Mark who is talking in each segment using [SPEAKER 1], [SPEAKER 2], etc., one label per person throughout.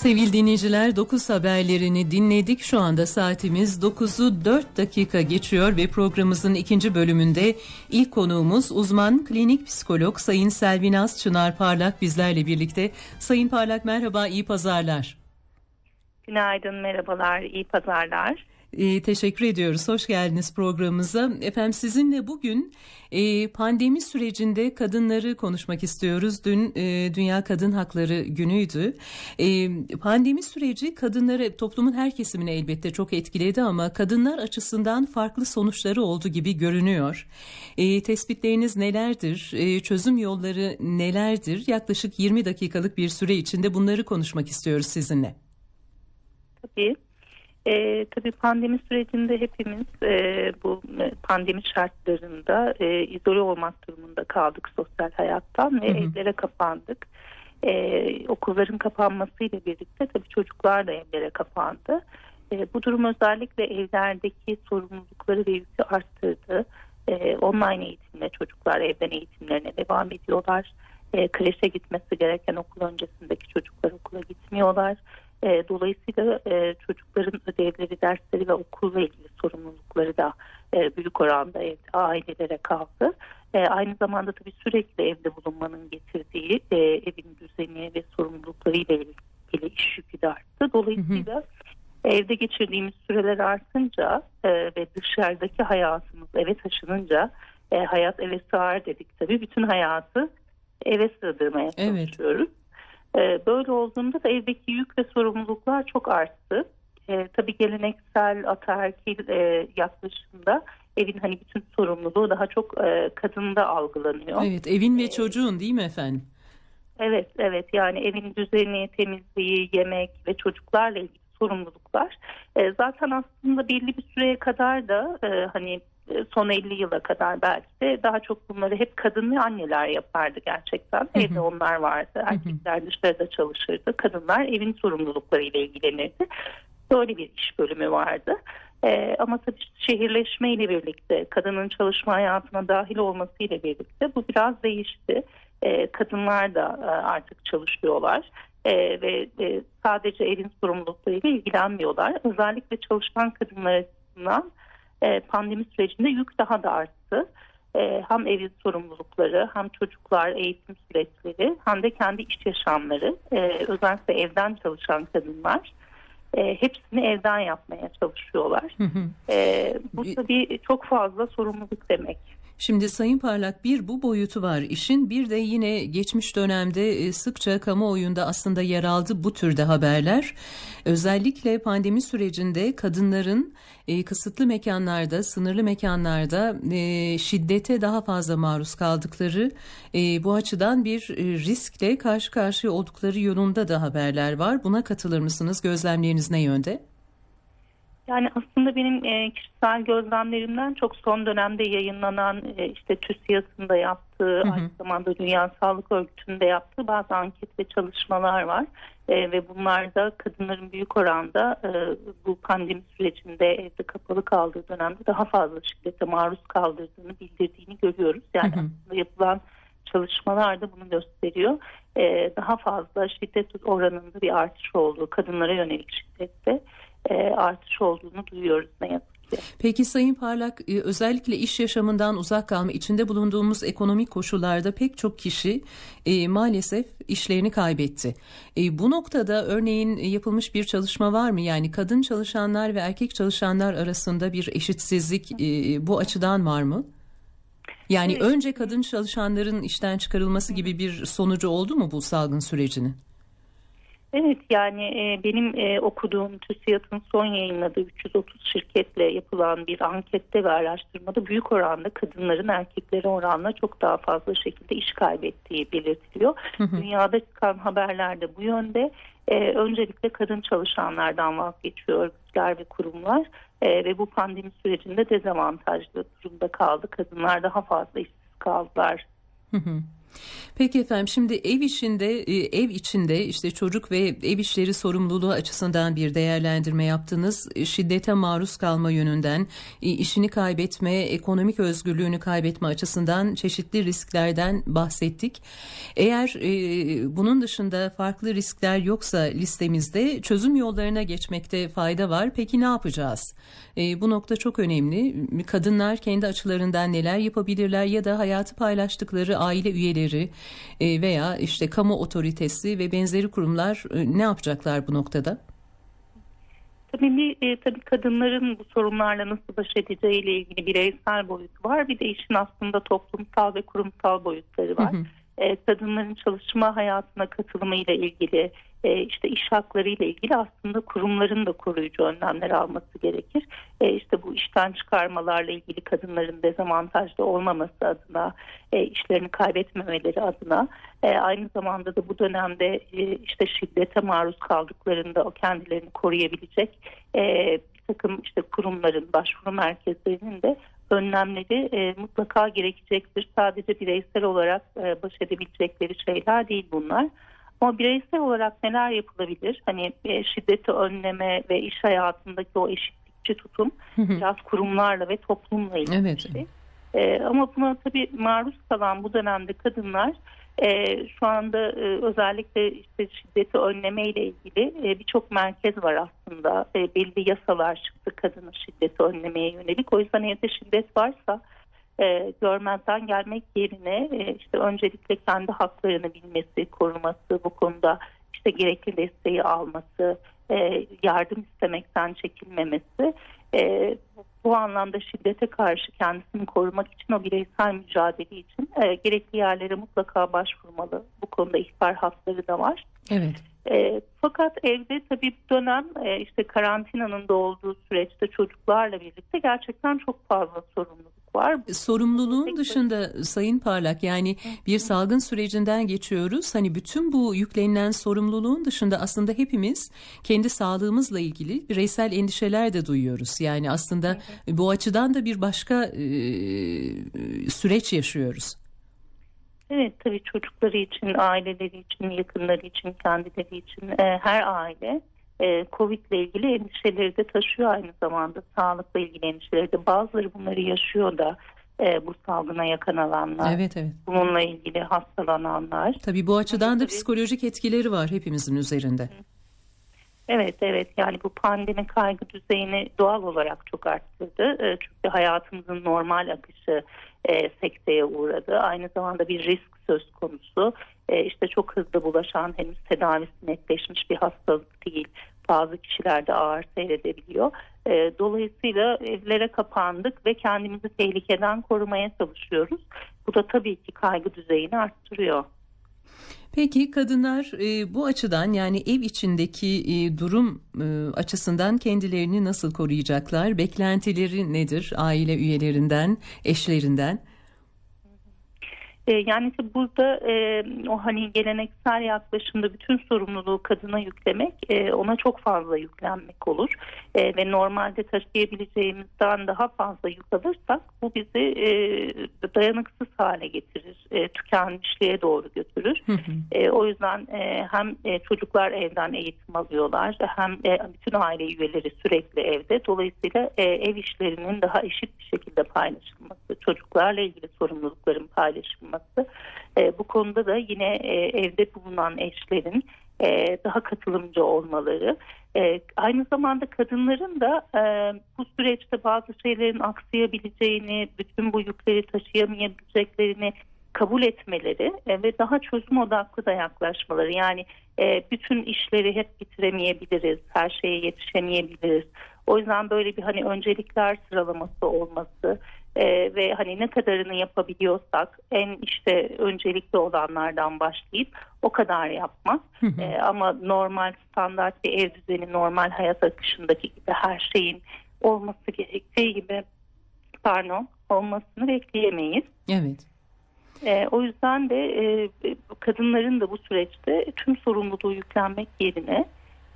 [SPEAKER 1] Sevgili dinleyiciler 9 haberlerini dinledik. Şu anda saatimiz 9'u 4 dakika geçiyor ve programımızın ikinci bölümünde ilk konuğumuz uzman klinik psikolog Sayın Selvinaz Çınar Parlak bizlerle birlikte. Sayın Parlak merhaba, iyi pazarlar.
[SPEAKER 2] Günaydın, merhabalar, iyi pazarlar.
[SPEAKER 1] E, teşekkür ediyoruz. Hoş geldiniz programımıza. Efendim sizinle bugün e, pandemi sürecinde kadınları konuşmak istiyoruz. Dün e, Dünya Kadın Hakları Günü'ydü. E, pandemi süreci kadınları toplumun her kesimini elbette çok etkiledi ama kadınlar açısından farklı sonuçları oldu gibi görünüyor. E, tespitleriniz nelerdir? E, çözüm yolları nelerdir? Yaklaşık 20 dakikalık bir süre içinde bunları konuşmak istiyoruz sizinle.
[SPEAKER 2] Tabii. E, tabii pandemi sürecinde hepimiz e, bu e, pandemi şartlarında e, izole olmak durumunda kaldık sosyal hayattan ve hı hı. evlere kapandık. E, okulların kapanmasıyla birlikte tabii çocuklar da evlere kapandı. E, bu durum özellikle evlerdeki sorumlulukları ve yükü arttırdı. E, online eğitimle çocuklar evden eğitimlerine devam ediyorlar. E, kreşe gitmesi gereken okul öncesindeki çocuklar okula gitmiyorlar. E, dolayısıyla e, çocukların ödevleri, dersleri ve okulla ilgili sorumlulukları da e, büyük oranda evde, ailelere kaldı. E, aynı zamanda tabii sürekli evde bulunmanın getirdiği e, evin düzeni ve sorumluluklarıyla ilgili iş yükü de arttı. Dolayısıyla hı hı. evde geçirdiğimiz süreler artınca e, ve dışarıdaki hayatımız eve taşınınca e, hayat eve sığar dedik tabii. Bütün hayatı eve sığdırmaya çalışıyoruz. Evet. Ee, böyle olduğunda da evdeki yük ve sorumluluklar çok arttı. E, tabii geleneksel ataerkil e, yaklaşımda evin hani bütün sorumluluğu daha çok e, kadında algılanıyor.
[SPEAKER 1] Evet evin ve ee, çocuğun değil mi efendim?
[SPEAKER 2] Evet evet yani evin düzeni, temizliği, yemek ve çocuklarla ilgili sorumluluklar. E, zaten aslında belli bir süreye kadar da e, hani son 50 yıla kadar belki de daha çok bunları hep kadın ve anneler yapardı gerçekten. Hı hı. Evde onlar vardı. Erkekler dışarıda çalışırdı. Kadınlar evin sorumluluklarıyla ilgilenirdi. Böyle bir iş bölümü vardı. Ee, ama tabii şehirleşmeyle birlikte kadının çalışma hayatına dahil olmasıyla birlikte bu biraz değişti. Ee, kadınlar da e, artık çalışıyorlar. Ee, ve e, sadece evin sorumluluklarıyla ilgilenmiyorlar. Özellikle çalışan kadınlar açısından e, pandemi sürecinde yük daha da arttı. E, hem evin sorumlulukları hem çocuklar eğitim süreçleri hem de kendi iş yaşamları e, özellikle evden çalışan kadınlar e, hepsini evden yapmaya çalışıyorlar. Hı hı. E, bu tabii çok fazla sorumluluk demek.
[SPEAKER 1] Şimdi Sayın Parlak bir bu boyutu var işin bir de yine geçmiş dönemde e, sıkça kamuoyunda aslında yer aldı bu türde haberler. Özellikle pandemi sürecinde kadınların e, kısıtlı mekanlarda, sınırlı mekanlarda e, şiddete daha fazla maruz kaldıkları bu açıdan bir riskle karşı karşıya oldukları yolunda da haberler var. Buna katılır mısınız? Gözlemleriniz ne yönde?
[SPEAKER 2] Yani aslında benim e, kişisel gözlemlerimden çok son dönemde yayınlanan e, işte TÜSİAD'ın da yaptığı, hı hı. aynı zamanda Dünya Sağlık Örgütü'nde yaptığı bazı anket ve çalışmalar var. E, ve bunlarda kadınların büyük oranda e, bu pandemi sürecinde evde kapalı kaldığı dönemde daha fazla şiddete maruz kaldırdığını bildirdiğini görüyoruz. Yani hı hı. aslında yapılan çalışmalar da bunu gösteriyor. Daha fazla şiddet oranında bir artış olduğu kadınlara yönelik şiddette e, artış olduğunu duyuyoruz ne yazık ki.
[SPEAKER 1] Peki Sayın Parlak e, özellikle iş yaşamından uzak kalma içinde bulunduğumuz ekonomik koşullarda pek çok kişi e, maalesef işlerini kaybetti. E, bu noktada örneğin yapılmış bir çalışma var mı? Yani kadın çalışanlar ve erkek çalışanlar arasında bir eşitsizlik e, bu açıdan var mı? Yani önce kadın çalışanların işten çıkarılması gibi bir sonucu oldu mu bu salgın sürecinin?
[SPEAKER 2] Evet yani e, benim e, okuduğum TÜSİAD'ın son yayınladığı 330 şirketle yapılan bir ankette ve araştırmada büyük oranda kadınların erkeklere oranla çok daha fazla şekilde iş kaybettiği belirtiliyor. Hı hı. Dünyada çıkan haberlerde bu yönde e, öncelikle kadın çalışanlardan vazgeçiyor örgütler ve kurumlar e, ve bu pandemi sürecinde dezavantajlı durumda kaldı. Kadınlar daha fazla işsiz kaldılar. Hı hı.
[SPEAKER 1] Peki efendim şimdi ev içinde e, ev içinde işte çocuk ve ev işleri sorumluluğu açısından bir değerlendirme yaptınız. E, şiddete maruz kalma yönünden, e, işini kaybetme, ekonomik özgürlüğünü kaybetme açısından çeşitli risklerden bahsettik. Eğer bunun dışında farklı riskler yoksa listemizde çözüm yollarına geçmekte fayda var. Peki ne yapacağız? Bu nokta çok önemli. Kadınlar kendi açılarından neler yapabilirler ya da hayatı paylaştıkları aile üyeleri e, veya işte kamu otoritesi ve benzeri kurumlar e, ne yapacaklar bu noktada?
[SPEAKER 2] Tabii, e, tabii kadınların bu sorunlarla nasıl baş edeceğiyle ilgili bireysel boyutu var. Bir de işin aslında toplumsal ve kurumsal boyutları var. Hı hı. E, kadınların çalışma hayatına katılımı ile ilgili e, işte iş hakları ile ilgili aslında kurumların da koruyucu önlemler alması gerekir. E, işte bu işten çıkarmalarla ilgili kadınların dezavantajlı olmaması adına, e, işlerini kaybetmemeleri adına, aynı zamanda da bu dönemde işte şiddete maruz kaldıklarında o kendilerini koruyabilecek bir takım işte kurumların, başvuru merkezlerinin de önlemleri e, mutlaka gerekecektir. Sadece bireysel olarak e, baş edebilecekleri şeyler değil bunlar. Ama bireysel olarak neler yapılabilir? Hani e, şiddeti önleme ve iş hayatındaki o eşitlikçi tutum biraz kurumlarla ve toplumla ilgili evet. şey. E, ama buna tabii maruz kalan bu dönemde kadınlar e, şu anda e, özellikle işte şiddeti önleme ile ilgili e, birçok merkez var aslında. E, belli yasalar çıktı kadının şiddeti önlemeye yönelik. O yüzden evde şiddet varsa e, görmezden gelmek yerine e, işte öncelikle kendi haklarını bilmesi, koruması, bu konuda işte gerekli desteği alması, e, yardım istemekten çekinmemesi e, bu anlamda şiddete karşı kendisini korumak için o bireysel mücadele için e, gerekli yerlere mutlaka başvurmalı. Bu konuda ihbar hatları da var.
[SPEAKER 1] Evet.
[SPEAKER 2] E, fakat evde tabii dönem e, işte karantinanın da olduğu süreçte çocuklarla birlikte gerçekten çok fazla sorumluluk var.
[SPEAKER 1] Sorumluluğun dışında Sayın Parlak yani bir salgın sürecinden geçiyoruz. Hani bütün bu yüklenilen sorumluluğun dışında aslında hepimiz kendi sağlığımızla ilgili bireysel endişeler de duyuyoruz. Yani aslında bu açıdan da bir başka e, süreç yaşıyoruz.
[SPEAKER 2] Evet tabii çocukları için, aileleri için, yakınları için, kendileri için e, her aile e, Covid ile ilgili endişeleri de taşıyor aynı zamanda. Sağlıkla ilgili endişeleri de. Bazıları bunları yaşıyor da e, bu salgına yakalananlar.
[SPEAKER 1] Evet evet.
[SPEAKER 2] Bununla ilgili hastalananlar.
[SPEAKER 1] Tabii bu açıdan da psikolojik etkileri var hepimizin üzerinde.
[SPEAKER 2] Evet evet yani bu pandemi kaygı düzeyini doğal olarak çok arttırdı. E, çünkü hayatımızın normal akışı e, sekteye uğradı. Aynı zamanda bir risk söz konusu. E, işte çok hızlı bulaşan henüz tedavisi netleşmiş bir hastalık değil bazı kişilerde ağır seyredebiliyor. E, dolayısıyla evlere kapandık ve kendimizi tehlikeden korumaya çalışıyoruz. Bu da tabii ki kaygı düzeyini arttırıyor.
[SPEAKER 1] Peki kadınlar e, bu açıdan yani ev içindeki e, durum e, açısından kendilerini nasıl koruyacaklar? Beklentileri nedir aile üyelerinden, eşlerinden?
[SPEAKER 2] E, yani işte burada e, o hani geleneksel yaklaşımda bütün sorumluluğu kadına yüklemek e, ona çok fazla yüklenmek olur. E, ve normalde taşıyabileceğimizden daha fazla yük alırsak bu bizi e, dayanıksız hale getirir. E, tükenmişliğe doğru götürür. E, o yüzden e, hem e, çocuklar evden eğitim alıyorlar hem e, bütün aile üyeleri sürekli evde. Dolayısıyla e, ev işlerinin daha eşit bir şekilde paylaşılması, çocuklarla ilgili sorumlulukların paylaşılması olması. E, bu konuda da yine e, evde bulunan eşlerin e, daha katılımcı olmaları. E, aynı zamanda kadınların da e, bu süreçte bazı şeylerin aksayabileceğini, bütün bu yükleri taşıyamayabileceklerini kabul etmeleri e, ve daha çözüm odaklı da yaklaşmaları. Yani e, bütün işleri hep bitiremeyebiliriz, her şeye yetişemeyebiliriz. O yüzden böyle bir hani öncelikler sıralaması olması, e, ve hani ne kadarını yapabiliyorsak en işte öncelikli olanlardan başlayıp o kadar yapmak e, ama normal standart bir ev düzeni normal hayat akışındaki gibi her şeyin olması gerektiği gibi pardon olmasını bekleyemeyiz.
[SPEAKER 1] Evet.
[SPEAKER 2] E, o yüzden de e, kadınların da bu süreçte tüm sorumluluğu yüklenmek yerine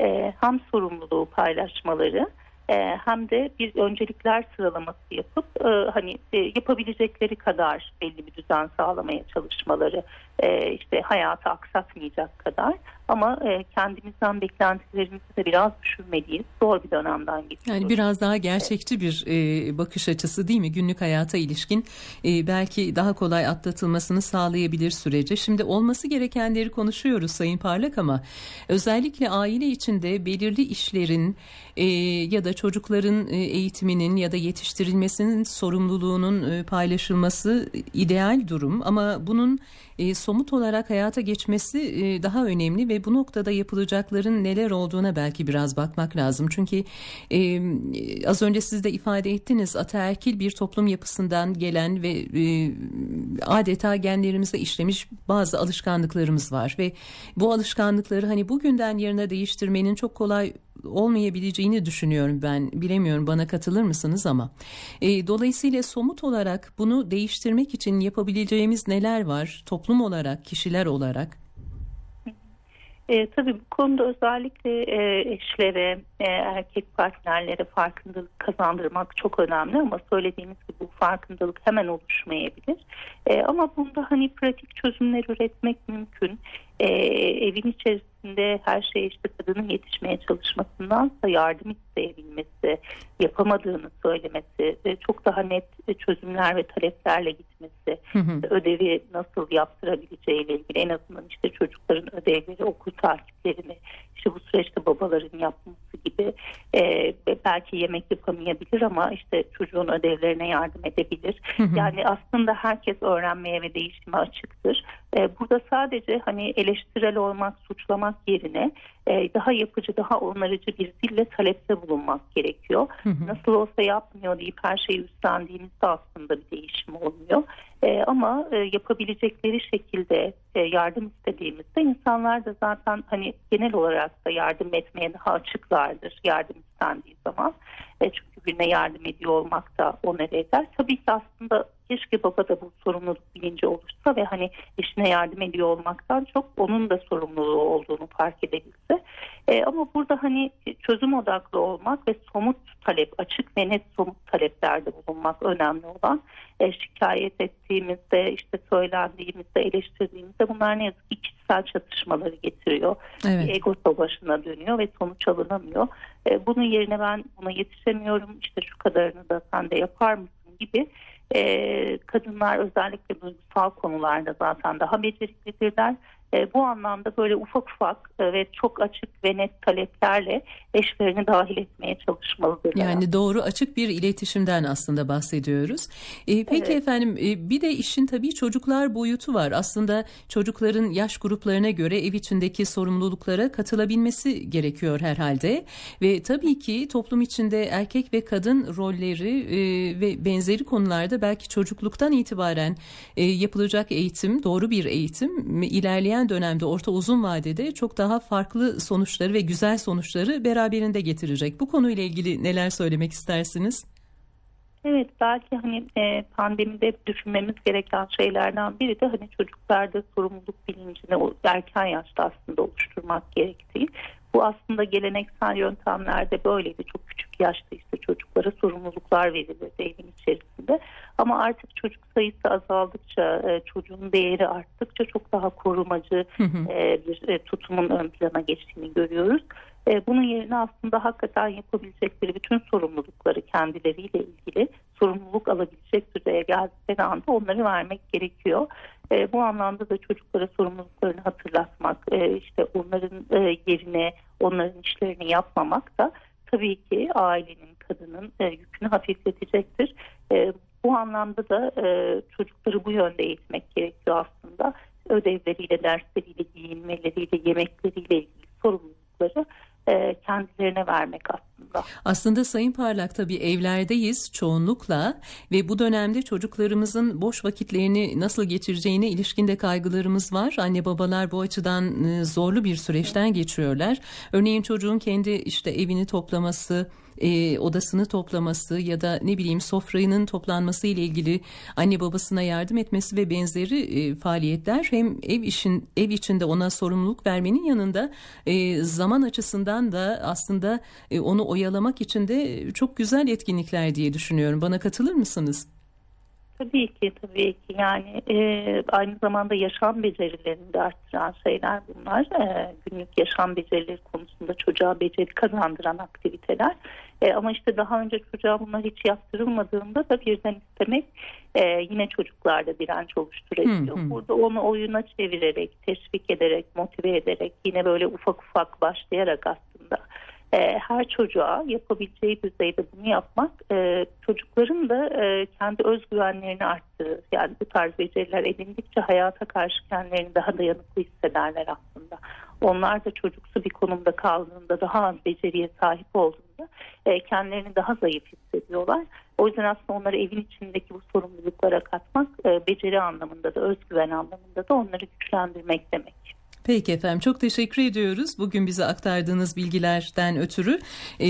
[SPEAKER 2] e, hem sorumluluğu paylaşmaları e, hem de bir öncelikler sıralaması yapıp e, hani e, yapabilecekleri kadar belli bir düzen sağlamaya çalışmaları e, işte hayatı aksatmayacak kadar ama e, kendimizden beklentilerimizi de biraz düşürmeliyiz. Zor bir dönemden geçiyoruz.
[SPEAKER 1] Yani biraz daha gerçekçi bir e, bakış açısı değil mi? Günlük hayata ilişkin e, belki daha kolay atlatılmasını sağlayabilir sürece. Şimdi olması gerekenleri konuşuyoruz Sayın Parlak ama özellikle aile içinde belirli işlerin e, ya da çocukların e, eğitiminin ya da yetiştirilmesinin sorumluluğunun e, paylaşılması ideal durum ama bunun e, somut olarak hayata geçmesi e, daha önemli ve bu noktada yapılacakların neler olduğuna belki biraz bakmak lazım. Çünkü e, az önce siz de ifade ettiniz ataerkil bir toplum yapısından gelen ve e, adeta genlerimizde işlemiş bazı alışkanlıklarımız var ve bu alışkanlıkları hani bugünden yarına değiştirmenin çok kolay olmayabileceğini düşünüyorum ben. Bilemiyorum bana katılır mısınız ama. E, dolayısıyla somut olarak bunu değiştirmek için yapabileceğimiz neler var toplum olarak, kişiler olarak?
[SPEAKER 2] E, tabii bu konuda özellikle e, eşlere, e, erkek partnerlere farkındalık kazandırmak çok önemli ama söylediğimiz gibi bu farkındalık hemen oluşmayabilir. E, ama bunda hani pratik çözümler üretmek mümkün. E, evin içerisinde her şey işte kadının yetişmeye çalışmasındansa yardım isteyebilmesi, yapamadığını söylemesi, çok daha net çözümler ve taleplerle gitmesi, hı hı. ödevi nasıl yaptırabileceğiyle ilgili en azından işte çocukların ödevleri, okul takiplerini, işte bu süreçte babaların yapması gibi e, belki yemek yapamayabilir ama işte çocuğun ödevlerine yardım edebilir. Hı hı. Yani aslında herkes öğrenmeye ve değişime açıktır. E, burada sadece hani eleştirel olmak, suçlamak yerine e, daha yapıcı, daha onarıcı bir dille talepte bulunmak gerekiyor. Hı hı. Nasıl olsa yapmıyor deyip her şeyi üstlendiğimizde aslında bir değişim olmuyor. E, ama yapabilecekleri şekilde yardım istediğimizde insanlar da zaten hani genel olarak da yardım etmeye daha açıklardır yardım istendiği zaman. E, çünkü birine yardım ediyor olmak da onları eder. Tabii ki aslında keşke baba da bu sorumluluk bilinci olursa ve hani eşine yardım ediyor olmaktan çok onun da sorumluluğu olduğunu fark edebilse. E, ama burada hani çözüm odaklı olmak ve somut talep, açık ve net somut taleplerde bulunmak önemli olan. E, şikayet ettiğimizde, işte söylendiğimizde, eleştirdiğimizde bunlar ne yazık ki kişisel çatışmaları getiriyor. Evet. Ego savaşına dönüyor ve sonuç alınamıyor. E, bunun yerine ben buna yetişemiyorum, işte şu kadarını da sen de yapar mısın gibi e, kadınlar özellikle duygusal konularda zaten daha beceriklidirler. E, bu anlamda böyle ufak ufak e, ve çok açık ve net taleplerle eşlerini dahil etmeye çalışmalıdır.
[SPEAKER 1] Yani doğru açık bir iletişimden aslında bahsediyoruz. E, peki evet. efendim e, bir de işin tabii çocuklar boyutu var. Aslında çocukların yaş gruplarına göre ev içindeki sorumluluklara katılabilmesi gerekiyor herhalde. Ve tabii ki toplum içinde erkek ve kadın rolleri e, ve benzeri konularda belki çocukluktan itibaren e, yapılacak eğitim, doğru bir eğitim ilerleyen ilerleyen dönemde orta uzun vadede çok daha farklı sonuçları ve güzel sonuçları beraberinde getirecek. Bu konuyla ilgili neler söylemek istersiniz?
[SPEAKER 2] Evet belki hani e, pandemide düşünmemiz gereken şeylerden biri de hani çocuklarda sorumluluk bilincini o erken yaşta aslında oluşturmak gerektiği. Bu aslında geleneksel yöntemlerde böyleydi. Çok küçük yaşta işte çocuklara sorumluluklar verilirdi evin içerisinde. Ama artık çocuk sayısı azaldıkça, e, çocuğun değeri arttıkça çok daha korumacı e, bir e, tutumun ön plana geçtiğini görüyoruz. Bunun yerine aslında hakikaten yapabilecekleri bütün sorumlulukları kendileriyle ilgili sorumluluk alabilecek düzeye geldikleri anda onları vermek gerekiyor. bu anlamda da çocuklara sorumluluklarını hatırlatmak, işte onların yerine onların işlerini yapmamak da tabii ki ailenin, kadının yükünü hafifletecektir. Bu anlamda da e, çocukları bu yönde eğitmek gerekiyor aslında. Ödevleriyle, dersleriyle, giyinmeleriyle, yemekleriyle ilgili sorumlulukları e, kendilerine vermek aslında.
[SPEAKER 1] Aslında Sayın Parlak tabii evlerdeyiz çoğunlukla ve bu dönemde çocuklarımızın boş vakitlerini nasıl geçireceğine ilişkinde kaygılarımız var. Anne babalar bu açıdan e, zorlu bir süreçten geçiyorlar. Örneğin çocuğun kendi işte evini toplaması, e, odasını toplaması ya da ne bileyim sofrayının toplanması ile ilgili anne babasına yardım etmesi ve benzeri e, faaliyetler hem ev işin ev içinde ona sorumluluk vermenin yanında e, zaman açısından da aslında e, onu oyalamak için de çok güzel etkinlikler diye düşünüyorum. Bana katılır mısınız?
[SPEAKER 2] Tabii ki tabii ki yani e, aynı zamanda yaşam becerilerini de arttıran şeyler bunlar. E, günlük yaşam becerileri konusunda çocuğa beceri kazandıran aktiviteler. E, ama işte daha önce çocuğa bunlar hiç yaptırılmadığında da birden istemek e, yine çocuklarda direnç oluşturabiliyor. Hmm, Burada onu oyuna çevirerek, teşvik ederek, motive ederek yine böyle ufak ufak başlayarak aslında e, her çocuğa yapabileceği düzeyde bunu yapmak e, çocukların da e, kendi özgüvenlerini arttığı yani bu tarz beceriler edindikçe hayata karşı kendilerini daha dayanıklı hissederler aslında. Onlar da çocuksu bir konumda kaldığında daha az beceriye sahip olduğunda e, kendilerini daha zayıf hissediyorlar. O yüzden aslında onları evin içindeki bu sorumluluklara katmak e, beceri anlamında da özgüven anlamında da onları güçlendirmek demek.
[SPEAKER 1] Peki efendim çok teşekkür ediyoruz. Bugün bize aktardığınız bilgilerden ötürü e,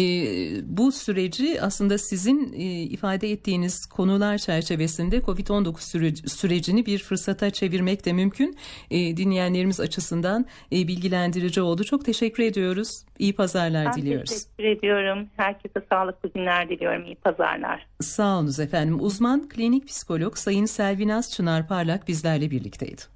[SPEAKER 1] bu süreci aslında sizin e, ifade ettiğiniz konular çerçevesinde COVID-19 süreci, sürecini bir fırsata çevirmek de mümkün. E, dinleyenlerimiz açısından e, bilgilendirici oldu. Çok teşekkür ediyoruz. İyi pazarlar
[SPEAKER 2] ben
[SPEAKER 1] diliyoruz.
[SPEAKER 2] Teşekkür ediyorum. Herkese sağlıklı günler diliyorum. İyi pazarlar.
[SPEAKER 1] Sağ olunuz efendim. Uzman klinik psikolog Sayın Selvinaz Çınar Parlak bizlerle birlikteydi.